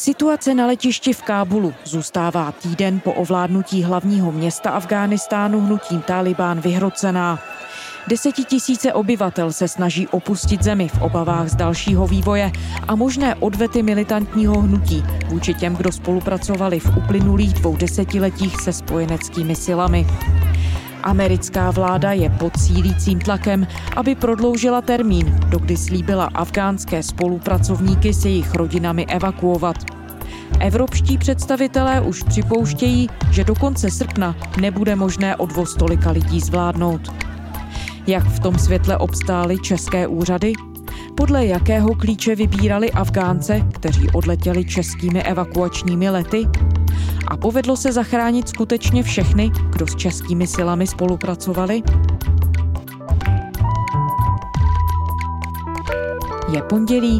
Situace na letišti v Kábulu zůstává týden po ovládnutí hlavního města Afghánistánu hnutím Talibán vyhrocená. Desetitisíce obyvatel se snaží opustit zemi v obavách z dalšího vývoje a možné odvety militantního hnutí vůči těm, kdo spolupracovali v uplynulých dvou desetiletích se spojeneckými silami. Americká vláda je pod sílícím tlakem, aby prodloužila termín, dokdy slíbila afgánské spolupracovníky s jejich rodinami evakuovat. Evropští představitelé už připouštějí, že do konce srpna nebude možné odvoz tolika lidí zvládnout. Jak v tom světle obstály české úřady? Podle jakého klíče vybírali Afgánce, kteří odletěli českými evakuačními lety? A povedlo se zachránit skutečně všechny, kdo s českými silami spolupracovali? Je pondělí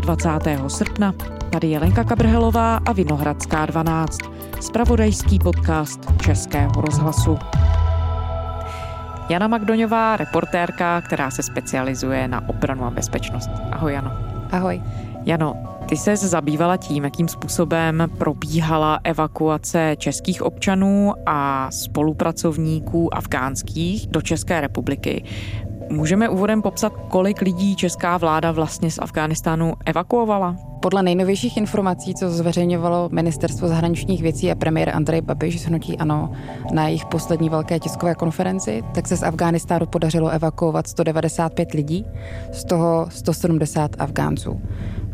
23. srpna. Tady je Lenka Kabrhelová a Vinohradská 12. Spravodajský podcast Českého rozhlasu. Jana Magdoňová, reportérka, která se specializuje na obranu a bezpečnost. Ahoj, Jano. Ahoj. Jano, ty se zabývala tím, jakým způsobem probíhala evakuace českých občanů a spolupracovníků afgánských do České republiky. Můžeme úvodem popsat, kolik lidí česká vláda vlastně z Afghánistánu evakuovala? Podle nejnovějších informací, co zveřejňovalo Ministerstvo zahraničních věcí a premiér Andrej Babiš z Hnutí Ano na jejich poslední velké tiskové konferenci, tak se z Afghánistánu podařilo evakuovat 195 lidí, z toho 170 Afgánců.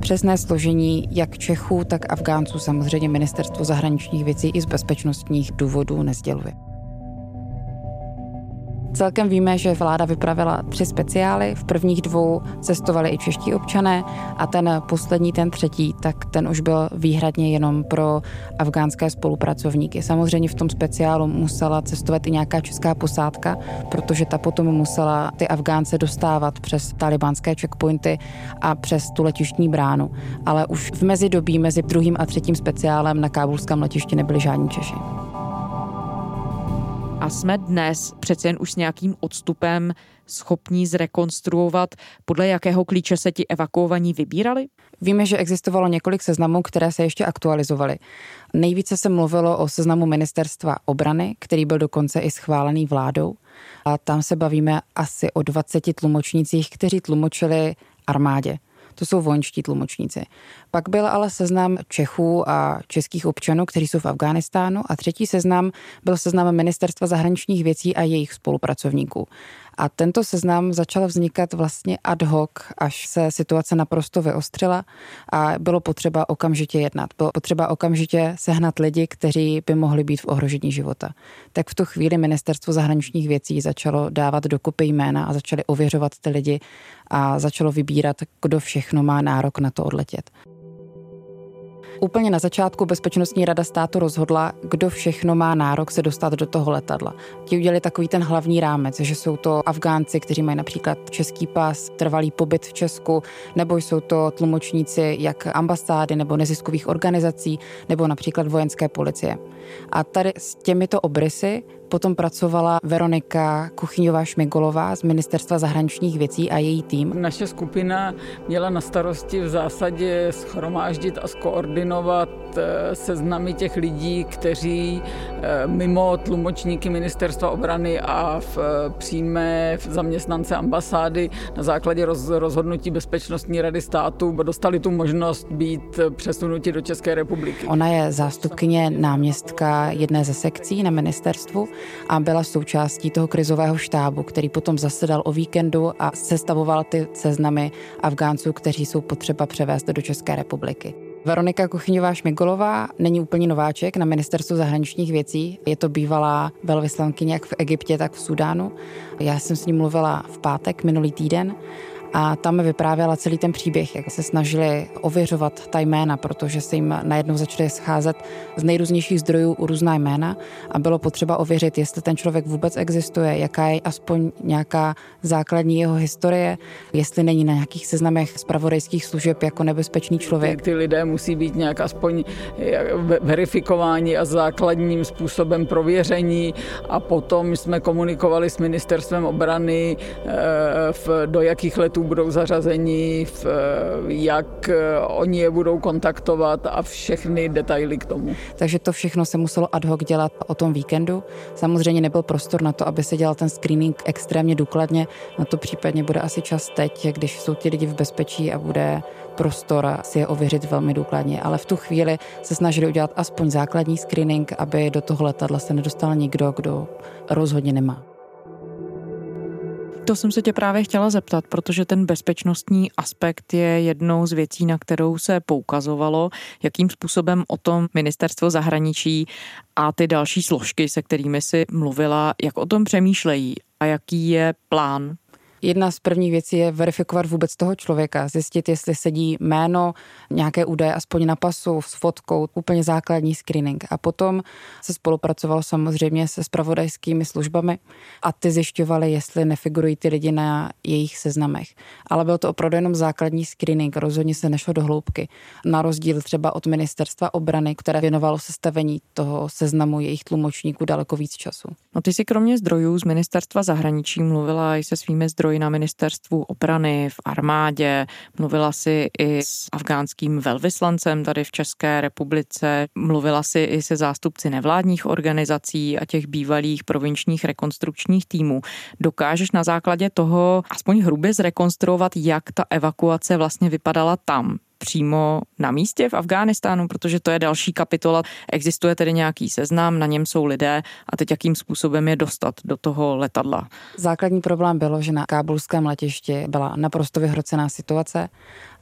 Přesné složení jak Čechů, tak Afgánců samozřejmě Ministerstvo zahraničních věcí i z bezpečnostních důvodů nezděluje. Celkem víme, že vláda vypravila tři speciály. V prvních dvou cestovali i čeští občané a ten poslední, ten třetí, tak ten už byl výhradně jenom pro afgánské spolupracovníky. Samozřejmě v tom speciálu musela cestovat i nějaká česká posádka, protože ta potom musela ty Afgánce dostávat přes talibánské checkpointy a přes tu letištní bránu. Ale už v mezidobí mezi druhým a třetím speciálem na kábulském letišti nebyli žádní Češi. A jsme dnes přece jen už s nějakým odstupem schopní zrekonstruovat, podle jakého klíče se ti evakuovaní vybírali? Víme, že existovalo několik seznamů, které se ještě aktualizovaly. Nejvíce se mluvilo o seznamu ministerstva obrany, který byl dokonce i schválený vládou. A tam se bavíme asi o 20 tlumočnících, kteří tlumočili armádě. To jsou vojenští tlumočníci. Pak byl ale seznam Čechů a českých občanů, kteří jsou v Afghánistánu a třetí seznam byl seznam Ministerstva zahraničních věcí a jejich spolupracovníků. A tento seznam začal vznikat vlastně ad hoc, až se situace naprosto vyostřila a bylo potřeba okamžitě jednat. Bylo potřeba okamžitě sehnat lidi, kteří by mohli být v ohrožení života. Tak v tu chvíli ministerstvo zahraničních věcí začalo dávat dokupy jména a začali ověřovat ty lidi a začalo vybírat, kdo všechno má nárok na to odletět. Úplně na začátku Bezpečnostní rada státu rozhodla, kdo všechno má nárok se dostat do toho letadla. Ti udělali takový ten hlavní rámec, že jsou to Afgánci, kteří mají například český pas, trvalý pobyt v Česku, nebo jsou to tlumočníci jak ambasády nebo neziskových organizací, nebo například vojenské policie. A tady s těmito obrysy Potom pracovala Veronika Kuchyňová Šmigolová z Ministerstva zahraničních věcí a její tým. Naše skupina měla na starosti v zásadě schromáždit a skoordinovat eh, seznamy těch lidí, kteří eh, mimo tlumočníky Ministerstva obrany a v eh, přímé zaměstnance ambasády na základě rozhodnutí Bezpečnostní rady státu dostali tu možnost být přesunuti do České republiky. Ona je zástupkyně náměstka jedné ze sekcí na ministerstvu a byla součástí toho krizového štábu, který potom zasedal o víkendu a sestavoval ty seznamy Afgánců, kteří jsou potřeba převést do České republiky. Veronika Kuchyňová Šmigolová není úplně nováček na ministerstvu zahraničních věcí. Je to bývalá velvyslankyně jak v Egyptě, tak v Sudánu. Já jsem s ní mluvila v pátek minulý týden a tam mi vyprávěla celý ten příběh, jak se snažili ověřovat ta jména, protože se jim najednou začaly scházet z nejrůznějších zdrojů různá jména a bylo potřeba ověřit, jestli ten člověk vůbec existuje, jaká je aspoň nějaká základní jeho historie, jestli není na nějakých seznamech zpravodajských služeb jako nebezpečný člověk. Ty, ty lidé musí být nějak aspoň verifikováni a základním způsobem prověření a potom jsme komunikovali s ministerstvem obrany, eh, do jakých letů kontaktů budou zařazeni, v, jak oni je budou kontaktovat a všechny detaily k tomu. Takže to všechno se muselo ad hoc dělat o tom víkendu. Samozřejmě nebyl prostor na to, aby se dělal ten screening extrémně důkladně. Na to případně bude asi čas teď, když jsou ti lidi v bezpečí a bude prostor si je ověřit velmi důkladně. Ale v tu chvíli se snažili udělat aspoň základní screening, aby do toho letadla se nedostal nikdo, kdo rozhodně nemá. To jsem se tě právě chtěla zeptat, protože ten bezpečnostní aspekt je jednou z věcí, na kterou se poukazovalo, jakým způsobem o tom ministerstvo zahraničí a ty další složky, se kterými si mluvila, jak o tom přemýšlejí a jaký je plán Jedna z prvních věcí je verifikovat vůbec toho člověka, zjistit, jestli sedí jméno, nějaké údaje aspoň na pasu s fotkou, úplně základní screening. A potom se spolupracovalo samozřejmě se spravodajskými službami a ty zjišťovali, jestli nefigurují ty lidi na jejich seznamech. Ale byl to opravdu jenom základní screening, rozhodně se nešlo do hloubky. Na rozdíl třeba od ministerstva obrany, které věnovalo sestavení toho seznamu jejich tlumočníků daleko víc času. No ty si kromě zdrojů z ministerstva zahraničí mluvila i se svými zdroji zdroj na ministerstvu obrany, v armádě, mluvila si i s afgánským velvyslancem tady v České republice, mluvila si i se zástupci nevládních organizací a těch bývalých provinčních rekonstrukčních týmů. Dokážeš na základě toho aspoň hrubě zrekonstruovat, jak ta evakuace vlastně vypadala tam, přímo na místě v Afghánistánu, protože to je další kapitola. Existuje tedy nějaký seznam, na něm jsou lidé a teď jakým způsobem je dostat do toho letadla. Základní problém bylo, že na kábulském letišti byla naprosto vyhrocená situace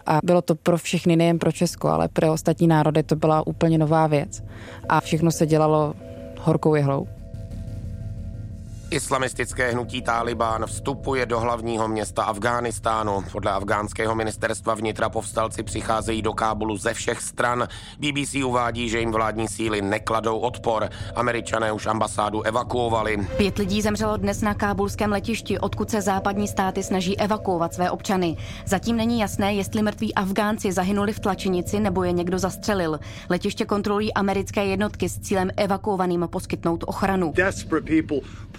a bylo to pro všechny, nejen pro Česko, ale pro ostatní národy to byla úplně nová věc. A všechno se dělalo horkou jehlou. Islamistické hnutí Taliban vstupuje do hlavního města Afghánistánu. Podle afgánského ministerstva vnitra povstalci přicházejí do Kábulu ze všech stran. BBC uvádí, že jim vládní síly nekladou odpor. Američané už ambasádu evakuovali. Pět lidí zemřelo dnes na kábulském letišti, odkud se západní státy snaží evakuovat své občany. Zatím není jasné, jestli mrtví Afgánci zahynuli v tlačenici nebo je někdo zastřelil. Letiště kontrolují americké jednotky s cílem evakuovaným poskytnout ochranu.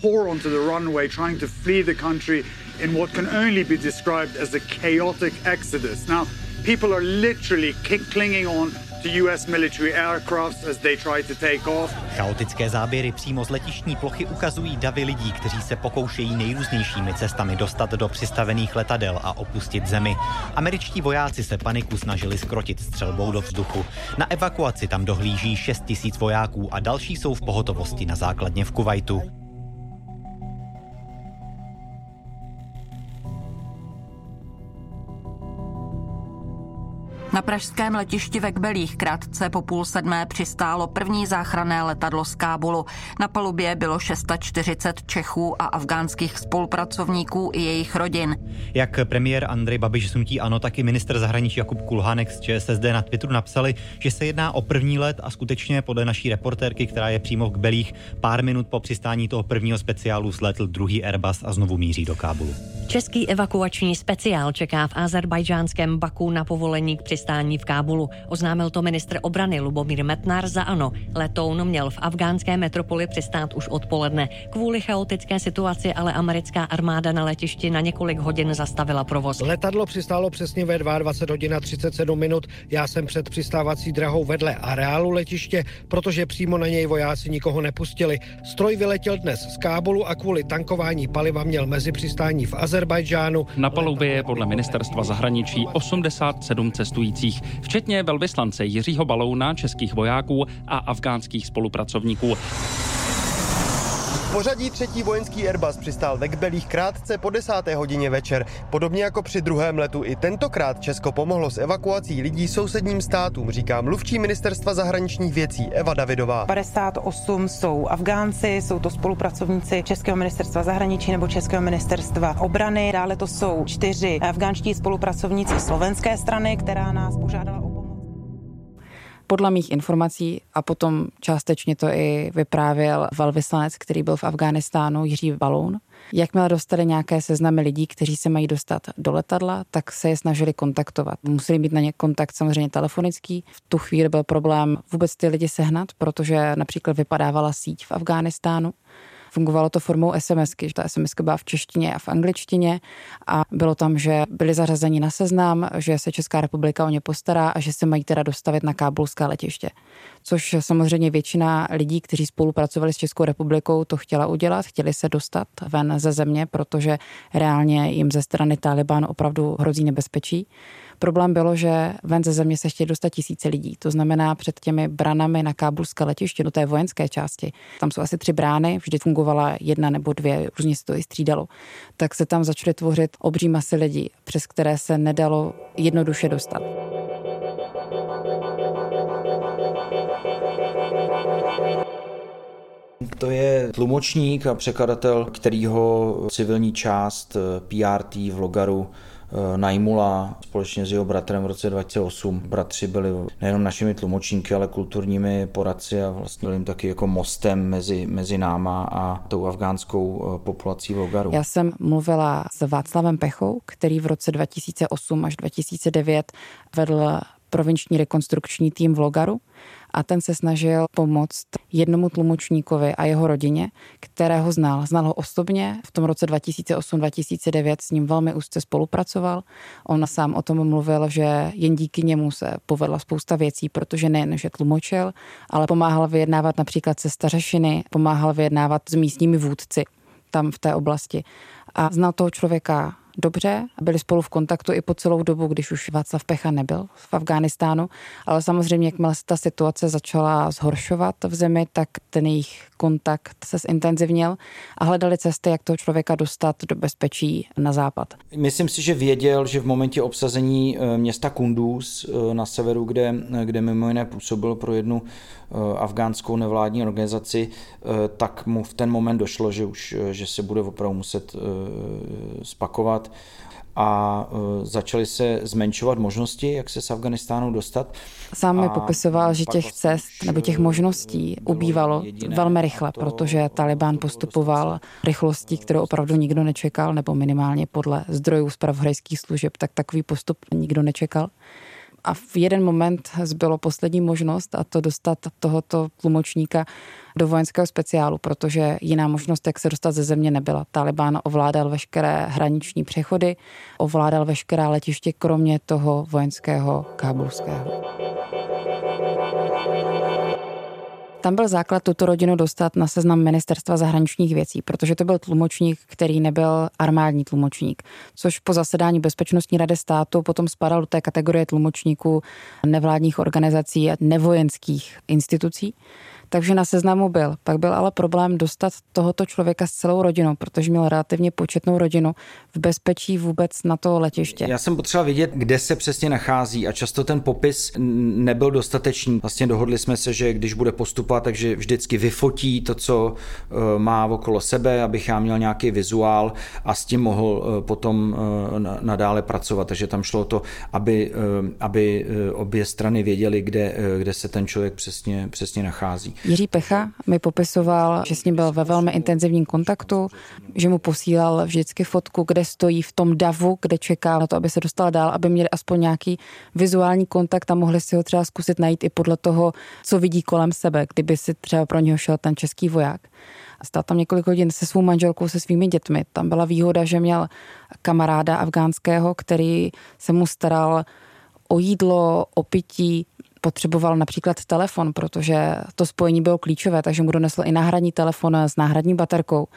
pour onto the runway, trying to flee the country in what can only be described as a chaotic exodus. Now, people are literally clinging on to US military aircrafts as they try to take off. Chaotické záběry přímo z letištní plochy ukazují davy lidí, kteří se pokoušejí nejrůznějšími cestami dostat do přistavených letadel a opustit zemi. Američtí vojáci se paniku snažili skrotit střelbou do vzduchu. Na evakuaci tam dohlíží 6 tisíc vojáků a další jsou v pohotovosti na základně v Kuwaitu. Na pražském letišti ve Kbelích krátce po půl sedmé přistálo první záchranné letadlo z Kábulu. Na palubě bylo 640 Čechů a afgánských spolupracovníků i jejich rodin. Jak premiér Andrej Babiš z Ano, tak i minister zahraničí Jakub Kulhánek z ČSSD na Twitteru napsali, že se jedná o první let a skutečně podle naší reportérky, která je přímo v Kbelích, pár minut po přistání toho prvního speciálu sletl druhý Airbus a znovu míří do Kábulu. Český evakuační speciál čeká v azerbajdžánském Baku na povolení k přistání v Kábulu. Oznámil to ministr obrany Lubomír Metnar za ANO. Letoun měl v afgánské metropoli přistát už odpoledne. Kvůli chaotické situaci ale americká armáda na letišti na několik hodin zastavila provoz. Letadlo přistálo přesně ve 22 hodin a 37 minut. Já jsem před přistávací drahou vedle areálu letiště, protože přímo na něj vojáci nikoho nepustili. Stroj vyletěl dnes z Kábulu a kvůli tankování paliva měl mezi přistání v Azerbajdžánu. Na palubě je podle ministerstva zahraničí 87 cestujících cestujících, včetně velvyslance Jiřího Balouna, českých vojáků a afgánských spolupracovníků pořadí třetí vojenský Airbus přistál ve Kbelích krátce po desáté hodině večer. Podobně jako při druhém letu i tentokrát Česko pomohlo s evakuací lidí sousedním státům, říká mluvčí ministerstva zahraničních věcí Eva Davidová. 58 jsou Afgánci, jsou to spolupracovníci Českého ministerstva zahraničí nebo Českého ministerstva obrany. Dále to jsou čtyři afgánští spolupracovníci slovenské strany, která nás požádala podle mých informací a potom částečně to i vyprávěl velvyslanec, který byl v Afghánistánu, Jiří Baloun. Jakmile dostali nějaké seznamy lidí, kteří se mají dostat do letadla, tak se je snažili kontaktovat. Museli mít na ně kontakt samozřejmě telefonický. V tu chvíli byl problém vůbec ty lidi sehnat, protože například vypadávala síť v Afghánistánu Fungovalo to formou SMSky, že ta SMS byla v češtině a v angličtině a bylo tam, že byli zařazeni na seznam, že se Česká republika o ně postará a že se mají teda dostavit na kábulské letiště. Což samozřejmě většina lidí, kteří spolupracovali s Českou republikou, to chtěla udělat, chtěli se dostat ven ze země, protože reálně jim ze strany Taliban opravdu hrozí nebezpečí. Problém bylo, že ven ze země se chtějí dostat tisíce lidí. To znamená před těmi branami na kábulské letiště, do té vojenské části. Tam jsou asi tři brány, vždy fungovala jedna nebo dvě, různě se to i střídalo. Tak se tam začaly tvořit obří masy lidí, přes které se nedalo jednoduše dostat. To je tlumočník a překladatel, kterýho civilní část PRT v Logaru Eh, najmula společně s jeho bratrem v roce 2008. Bratři byli nejenom našimi tlumočníky, ale kulturními poradci a vlastně byli taky jako mostem mezi, mezi náma a tou afgánskou eh, populací v Logaru. Já jsem mluvila s Václavem Pechou, který v roce 2008 až 2009 vedl provinční rekonstrukční tým v Logaru a ten se snažil pomoct jednomu tlumočníkovi a jeho rodině, kterého znal. Znal ho osobně, v tom roce 2008-2009 s ním velmi úzce spolupracoval. On sám o tom mluvil, že jen díky němu se povedla spousta věcí, protože nejen, že tlumočil, ale pomáhal vyjednávat například se stařešiny, pomáhal vyjednávat s místními vůdci tam v té oblasti. A znal toho člověka dobře, byli spolu v kontaktu i po celou dobu, když už Václav Pecha nebyl v Afghánistánu, ale samozřejmě, jakmile se ta situace začala zhoršovat v zemi, tak ten jejich kontakt se zintenzivnil a hledali cesty, jak toho člověka dostat do bezpečí na západ. Myslím si, že věděl, že v momentě obsazení eh, města Kunduz eh, na severu, kde, kde mimo jiné působil pro jednu eh, afgánskou nevládní organizaci, tak mu v ten moment došlo, že už že se bude opravdu muset spakovat a e, začaly se zmenšovat možnosti, jak se z Afganistánu dostat. Sám mi popisoval, že těch vlastně cest nebo těch možností ubývalo velmi rychle, protože Taliban postupoval rychlostí, kterou opravdu nikdo nečekal, nebo minimálně podle zdrojů zpravodajských služeb, tak takový postup nikdo nečekal a v jeden moment zbylo poslední možnost a to dostat tohoto tlumočníka do vojenského speciálu, protože jiná možnost, jak se dostat ze země, nebyla. Taliban ovládal veškeré hraniční přechody, ovládal veškerá letiště, kromě toho vojenského kábulského. Tam byl základ tuto rodinu dostat na seznam ministerstva zahraničních věcí, protože to byl tlumočník, který nebyl armádní tlumočník, což po zasedání Bezpečnostní rady státu potom spadal do té kategorie tlumočníků nevládních organizací a nevojenských institucí takže na seznamu byl. Pak byl ale problém dostat tohoto člověka s celou rodinou, protože měl relativně početnou rodinu v bezpečí vůbec na to letiště. Já jsem potřeba vidět, kde se přesně nachází a často ten popis nebyl dostatečný. Vlastně dohodli jsme se, že když bude postupovat, takže vždycky vyfotí to, co eh, má okolo sebe, abych já měl nějaký vizuál a s tím mohl eh, potom eh, nadále pracovat. Takže tam šlo to, aby, aby obě strany věděly, kde, kde se ten člověk přesně, přesně nachází. Jiří Pecha mi popisoval, že s ním byl ve velmi intenzivním kontaktu, že mu posílal vždycky fotku, kde stojí v tom davu, kde čeká na to, aby se dostal dál, aby měli aspoň nějaký vizuální kontakt a mohli si ho třeba zkusit najít i podle toho, co vidí kolem sebe, kdyby si třeba pro něho šel ten český voják. Stál tam několik hodin se svou manželkou, se svými dětmi. Tam byla výhoda, že měl kamaráda afgánského, který se mu staral o jídlo, o pití, potřeboval například telefon, protože to spojení bylo klíčové, takže mu donesl i náhradní telefon s náhradní baterkou.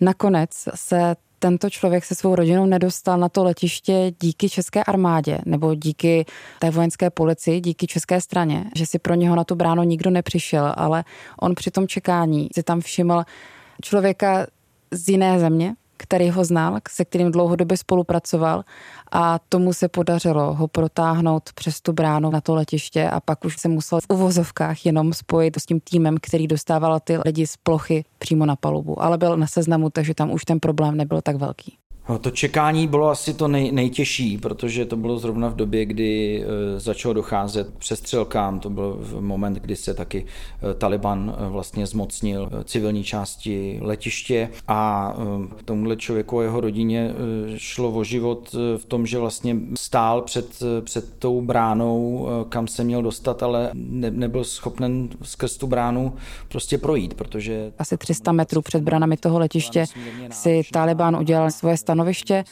Nakonec se tento člověk se svou rodinou nedostal na to letiště díky české armádě nebo díky té vojenské policii, díky české straně, že si pro něho na tu bránu nikdo nepřišel, ale on při tom čekání si tam všiml člověka z jiné země, který ho znal, se kterým dlouhodobě spolupracoval a tomu se podařilo ho protáhnout přes tu bránu na to letiště a pak už se musel v uvozovkách jenom spojit s tím týmem, který dostával ty lidi z plochy přímo na palubu, ale byl na seznamu, takže tam už ten problém nebyl tak velký. No, to čekání bylo asi to nej, nejtěžší, protože to bylo zrovna v době, kdy e, začalo docházet přestřelkám. To byl moment, kdy se taky e, Taliban e, vlastně zmocnil civilní části letiště a tomuhle člověku a jeho rodině šlo o život v tom, že vlastně stál před, před tou bránou, kam se měl dostat, ale ne, nebyl schopen skrz tu bránu prostě projít, protože... Asi 300 metrů před bránami toho letiště si Taliban udělal svoje stanoviště stanoviště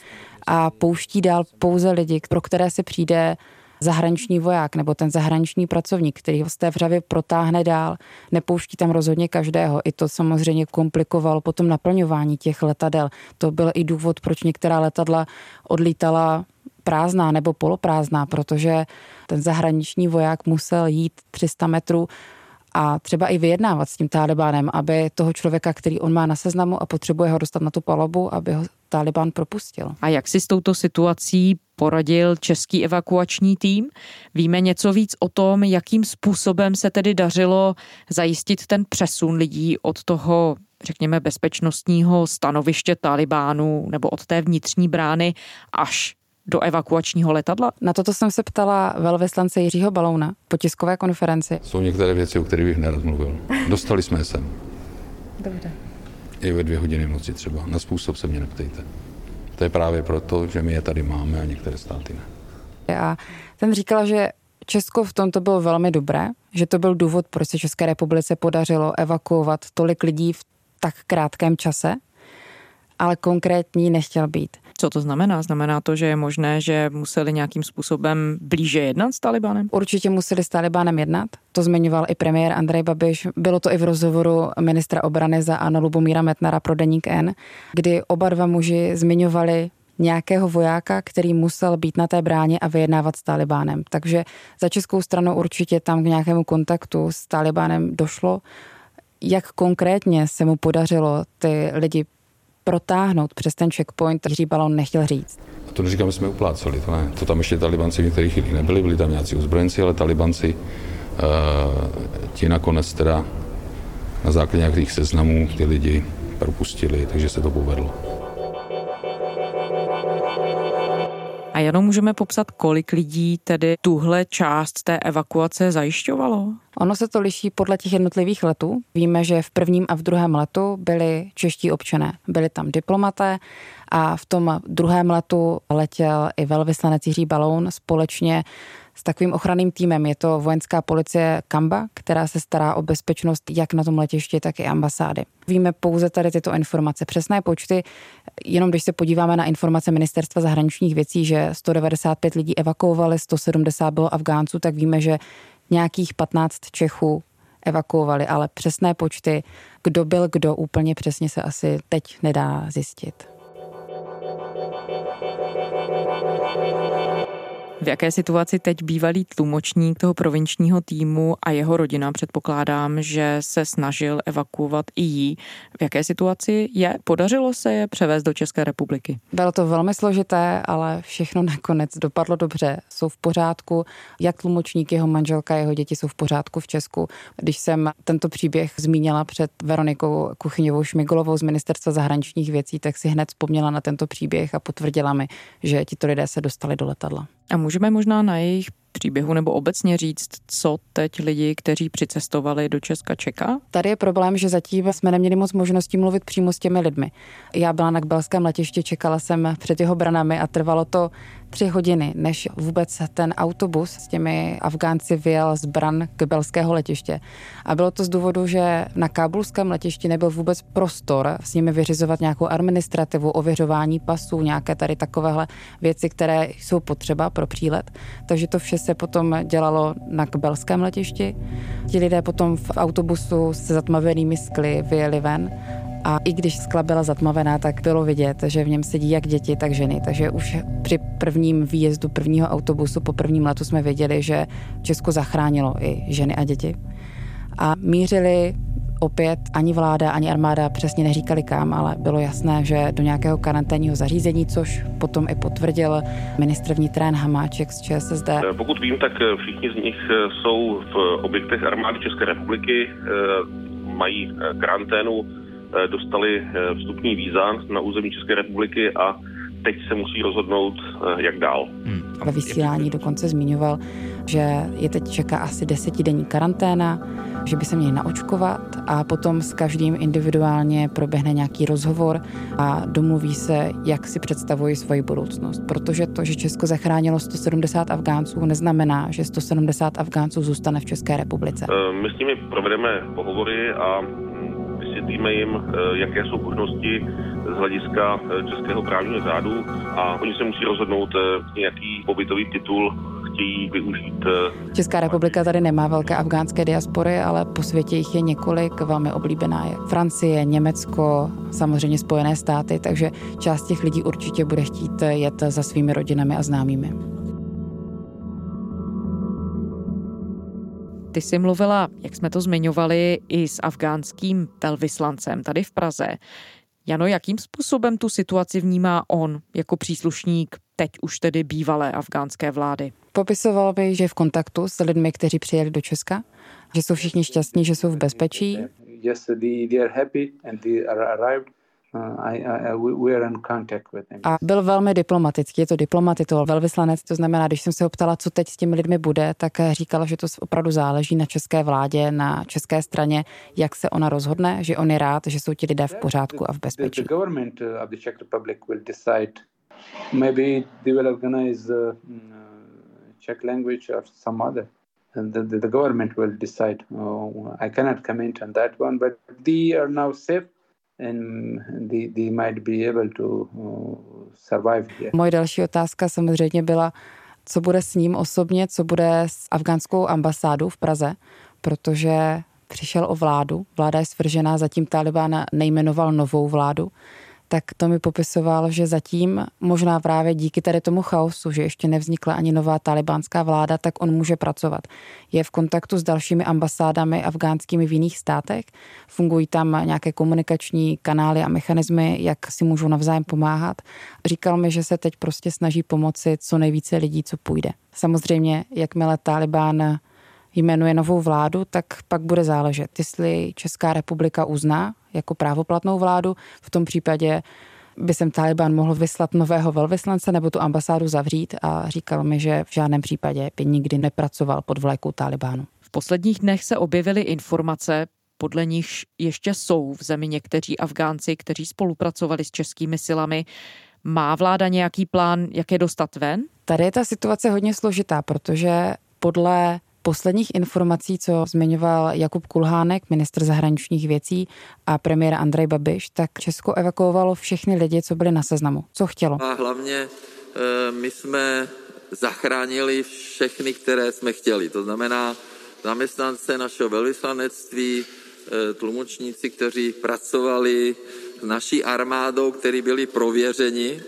a pouští dál pouze lidi, pro které se přijde zahraniční voják nebo ten zahraniční pracovník, který ho z té vřavy protáhne dál. Nepouští tam rozhodně každého. I to samozřejmě komplikovalo potom naplňování těch letadel. To byl i důvod, proč některá letadla odlítala prázdná nebo poloprázdná, protože ten zahraniční voják musel jít 300 metrů a třeba i vyjednávat s tím Talibánem, aby toho člověka, který on má na seznamu a potřebuje ho dostat na tu palobu, aby ho Taliban propustil. A jak si s touto situací poradil český evakuační tým? Víme něco víc o tom, jakým způsobem se tedy dařilo zajistit ten přesun lidí od toho řekněme, bezpečnostního stanoviště Talibánu nebo od té vnitřní brány až do evakuačního letadla? Na toto jsem se ptala velvyslance Jiřího Balouna po tiskové konferenci. Jsou některé věci, o kterých bych nerad mluvil. Dostali jsme sem. Dobře. I ve dvě hodiny noci třeba. Na způsob se mě neptejte. To je právě proto, že my je tady máme a některé státy ne. A ten říkala, že Česko v tomto bylo velmi dobré, že to byl důvod, proč se České republice podařilo evakuovat tolik lidí v tak krátkém čase, ale konkrétní nechtěl být. Co to znamená? Znamená to, že je možné, že museli nějakým způsobem blíže jednat s Talibanem? Určitě museli s Talibanem jednat. To zmiňoval i premiér Andrej Babiš. Bylo to i v rozhovoru ministra obrany za Ano Lubomíra Metnara pro Deník N, kdy oba dva muži zmiňovali nějakého vojáka, který musel být na té bráně a vyjednávat s Talibánem. Takže za českou stranu určitě tam k nějakému kontaktu s Talibánem došlo. Jak konkrétně se mu podařilo ty lidi protáhnout přes ten checkpoint, Jiří Balon nechtěl říct. A to neříkám, že jsme uplácali, to ne. To tam ještě talibanci v některých chvílích nebyli, byli tam nějací uzbrojenci, ale talibanci uh, ti nakonec teda na základě nějakých seznamů ty lidi propustili, takže se to povedlo. A jenom můžeme popsat, kolik lidí tedy tuhle část té evakuace zajišťovalo? Ono se to liší podle těch jednotlivých letů. Víme, že v prvním a v druhém letu byli čeští občané. Byli tam diplomaté a v tom druhém letu letěl i velvyslanec Jiří Baloun společně s takovým ochranným týmem. Je to vojenská policie Kamba, která se stará o bezpečnost jak na tom letišti, tak i ambasády. Víme pouze tady tyto informace. Přesné počty, jenom když se podíváme na informace Ministerstva zahraničních věcí, že 195 lidí evakuovali, 170 bylo Afgánců, tak víme, že nějakých 15 Čechů evakuovali, ale přesné počty, kdo byl kdo, úplně přesně se asi teď nedá zjistit. V jaké situaci teď bývalý tlumočník toho provinčního týmu a jeho rodina, předpokládám, že se snažil evakuovat i jí. V jaké situaci je? Podařilo se je převést do České republiky? Bylo to velmi složité, ale všechno nakonec dopadlo dobře. Jsou v pořádku. Jak tlumočník, jeho manželka, jeho děti jsou v pořádku v Česku. Když jsem tento příběh zmínila před Veronikou Kuchyňovou Šmigolovou z Ministerstva zahraničních věcí, tak si hned vzpomněla na tento příběh a potvrdila mi, že tito lidé se dostali do letadla. A můžeme možná na jejich příběhu nebo obecně říct, co teď lidi, kteří přicestovali do Česka čeká? Tady je problém, že zatím jsme neměli moc možností mluvit přímo s těmi lidmi. Já byla na Kbelském letišti, čekala jsem před jeho branami a trvalo to tři hodiny, než vůbec ten autobus s těmi Afgánci vyjel z Bran Kbelského letiště. A bylo to z důvodu, že na kábulském letišti nebyl vůbec prostor s nimi vyřizovat nějakou administrativu, ověřování pasů, nějaké tady takovéhle věci, které jsou potřeba pro přílet. Takže to vše se potom dělalo na Kbelském letišti. Ti lidé potom v autobusu se zatmavenými skly vyjeli ven a i když skla byla zatmavená, tak bylo vidět, že v něm sedí jak děti, tak ženy. Takže už při prvním výjezdu prvního autobusu po prvním letu jsme věděli, že Česko zachránilo i ženy a děti. A mířili opět ani vláda, ani armáda přesně neříkali kam, ale bylo jasné, že do nějakého karanténního zařízení, což potom i potvrdil ministr vnitra Jan Hamáček z ČSSD. Eh, pokud vím, tak eh, všichni z nich eh, jsou v objektech armády České republiky, mají karanténu, dostali vstupní víza na území České republiky a teď se musí rozhodnout, jak dál. Hmm. Ve vysílání dokonce zmiňoval, že je teď čeká asi desetidenní karanténa, že by se měli naočkovat a potom s každým individuálně proběhne nějaký rozhovor a domluví se, jak si představují svoji budoucnost. Protože to, že Česko zachránilo 170 Afgánců, neznamená, že 170 Afgánců zůstane v České republice. Eh, my s nimi provedeme pohovory a vysvětlíme jim, eh, jaké jsou možnosti z hlediska eh, českého právního řádu a oni se musí rozhodnout nějaký pobytový titul chtějí využít. Česká republika tady nemá velké afgánské diaspory, ale po světě jich je několik, velmi oblíbená je Francie, Německo, samozřejmě Spojené státy, takže část těch lidí určitě bude chtít jet za svými rodinami a známými. Ty jsi mluvila, jak jsme to zmiňovali, i s afgánským velvyslancem tady v Praze. Jano, jakým způsobem tu situaci vnímá on jako příslušník teď už tedy bývalé afgánské vlády? Popisoval by, že je v kontaktu s lidmi, kteří přijeli do Česka, že jsou všichni šťastní, že jsou v bezpečí. Arrived. A byl velmi diplomatický, je to diplomatitol, velvyslanec, to znamená, když jsem se ho ptala, co teď s těmi lidmi bude, tak říkal, že to opravdu záleží na české vládě, na české straně, jak se ona rozhodne, že on je rád, že jsou ti lidé v pořádku a v bezpečí. Maybe they will organize uh, Czech language or some other. And the, the government will decide. Uh, I cannot comment on that one, but they are now safe Moje další otázka samozřejmě byla, co bude s ním osobně, co bude s afgánskou ambasádou v Praze, protože přišel o vládu, vláda je svržená, zatím Taliban nejmenoval novou vládu tak to mi popisoval, že zatím možná právě díky tady tomu chaosu, že ještě nevznikla ani nová talibánská vláda, tak on může pracovat. Je v kontaktu s dalšími ambasádami afgánskými v jiných státech, fungují tam nějaké komunikační kanály a mechanismy, jak si můžou navzájem pomáhat. Říkal mi, že se teď prostě snaží pomoci co nejvíce lidí, co půjde. Samozřejmě, jakmile Talibán jmenuje novou vládu, tak pak bude záležet, jestli Česká republika uzná jako právoplatnou vládu. V tom případě by sem Taliban mohl vyslat nového velvyslance nebo tu ambasádu zavřít a říkal mi, že v žádném případě by nikdy nepracoval pod vlajkou Talibánu. V posledních dnech se objevily informace, podle nichž ještě jsou v zemi někteří Afgánci, kteří spolupracovali s českými silami. Má vláda nějaký plán, jak je dostat ven? Tady je ta situace hodně složitá, protože podle posledních informací, co zmiňoval Jakub Kulhánek, ministr zahraničních věcí a premiér Andrej Babiš, tak Česko evakuovalo všechny lidi, co byli na seznamu. Co chtělo? A hlavně eh, my jsme zachránili všechny, které jsme chtěli. To znamená zaměstnance našeho velvyslanectví, eh, tlumočníci, kteří pracovali s naší armádou, kteří byli prověřeni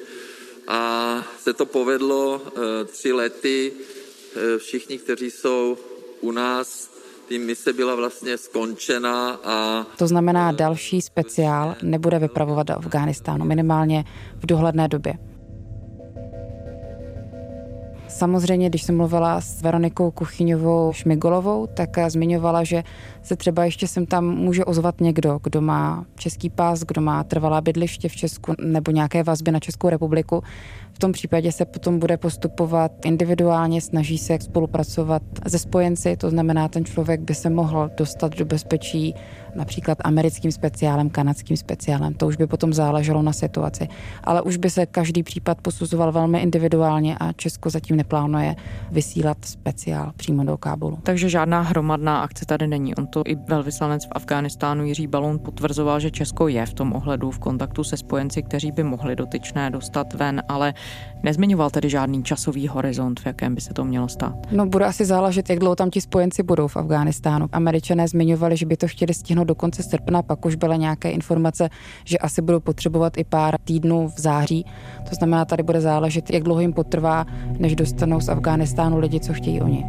a se to povedlo eh, tři lety všichni, kteří jsou u nás, tým mise byla vlastně skončena a... To znamená, další speciál nebude vypravovat do Afghánistánu, minimálně v dohledné době. Samozřejmě, když jsem mluvila s Veronikou Kuchyňovou Šmigolovou, tak zmiňovala, že se třeba ještě sem tam může ozvat někdo, kdo má český pás, kdo má trvalá bydliště v Česku nebo nějaké vazby na Českou republiku. V tom případě se potom bude postupovat individuálně, snaží se spolupracovat se spojenci, to znamená, ten člověk by se mohl dostat do bezpečí například americkým speciálem, kanadským speciálem. To už by potom záleželo na situaci. Ale už by se každý případ posuzoval velmi individuálně a Česko zatím neplánuje vysílat speciál přímo do Kábulu. Takže žádná hromadná akce tady není. On to i velvyslanec v Afghánistánu Jiří Balon potvrzoval, že Česko je v tom ohledu v kontaktu se spojenci, kteří by mohli dotyčné dostat ven, ale Nezmiňoval tedy žádný časový horizont, v jakém by se to mělo stát. No bude asi záležet, jak dlouho tam ti spojenci budou v Afghánistánu. Američané zmiňovali, že by to chtěli stihnout do konce srpna, pak už byly nějaké informace, že asi budou potřebovat i pár týdnů v září. To znamená, tady bude záležet, jak dlouho jim potrvá, než dostanou z Afghánistánu lidi, co chtějí oni.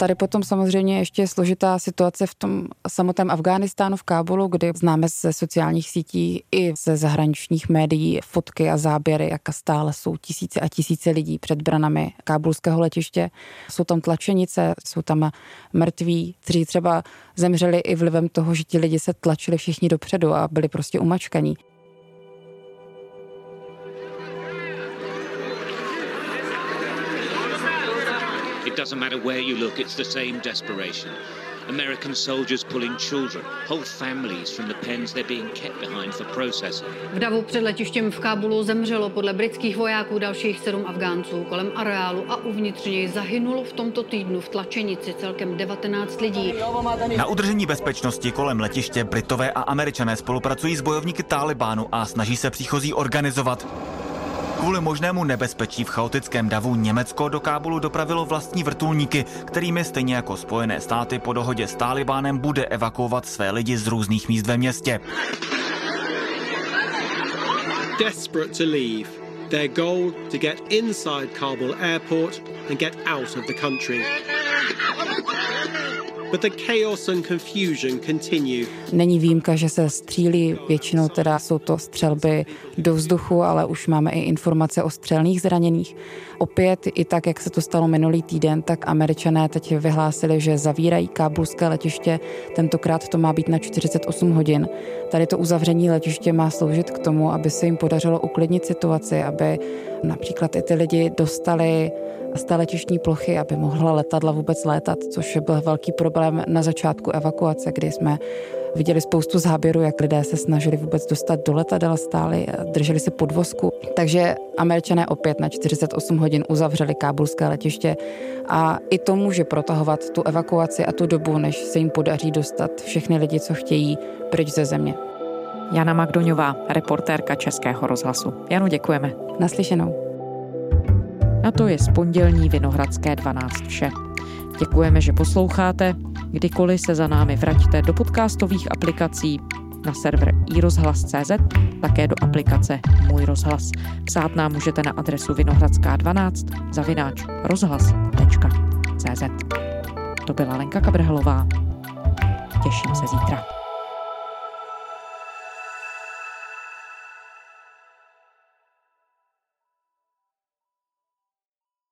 Tady potom samozřejmě ještě je složitá situace v tom samotném Afghánistánu v Kábulu, kdy známe ze sociálních sítí i ze zahraničních médií fotky a záběry, jak stále jsou tisíce a tisíce lidí před branami kábulského letiště. Jsou tam tlačenice, jsou tam mrtví, kteří třeba zemřeli i vlivem toho, že ti lidi se tlačili všichni dopředu a byli prostě umačkaní. Doesn't matter where you look, it's the same desperation. American soldiers pulling children, whole families from the pens they're being kept behind for processing. V davu před letištěm v Kábulu zemřelo podle britských vojáků dalších sedm Afgánců. Kolem areálu a uvnitř něj zahynulo v tomto týdnu v tlačenici celkem 19 lidí. Na udržení bezpečnosti kolem letiště Britové a Američané spolupracují s bojovníky Talibánu a snaží se příchozí organizovat. Kvůli možnému nebezpečí v chaotickém davu Německo do Kábulu dopravilo vlastní vrtulníky, kterými stejně jako Spojené státy po dohodě s Talibánem bude evakuovat své lidi z různých míst ve městě. Desperate to leave, their goal to get inside Kabul airport and get out of the country. Není výjimka, že se střílí, většinou teda jsou to střelby do vzduchu, ale už máme i informace o střelných zraněných. Opět i tak, jak se to stalo minulý týden, tak američané teď vyhlásili, že zavírají kábulské letiště. Tentokrát to má být na 48 hodin. Tady to uzavření letiště má sloužit k tomu, aby se jim podařilo uklidnit situaci, aby například i ty lidi dostali z té letištní plochy, aby mohla letadla vůbec létat, což byl velký problém na začátku evakuace, kdy jsme viděli spoustu záběrů, jak lidé se snažili vůbec dostat do letadel, stáli, drželi si podvozku. Takže američané opět na 48 hodin uzavřeli kábulské letiště a i to může protahovat tu evakuaci a tu dobu, než se jim podaří dostat všechny lidi, co chtějí, pryč ze země. Jana Magdoňová, reportérka Českého rozhlasu. Janu, děkujeme. Naslyšenou. Na to je z pondělní Vinohradské 12 vše. Děkujeme, že posloucháte. Kdykoliv se za námi vraťte do podcastových aplikací na server iRozhlas.cz, také do aplikace Můj rozhlas. Psát nám můžete na adresu vinohradská12 zavináč rozhlas.cz. To byla Lenka Kabrhelová. Těším se zítra.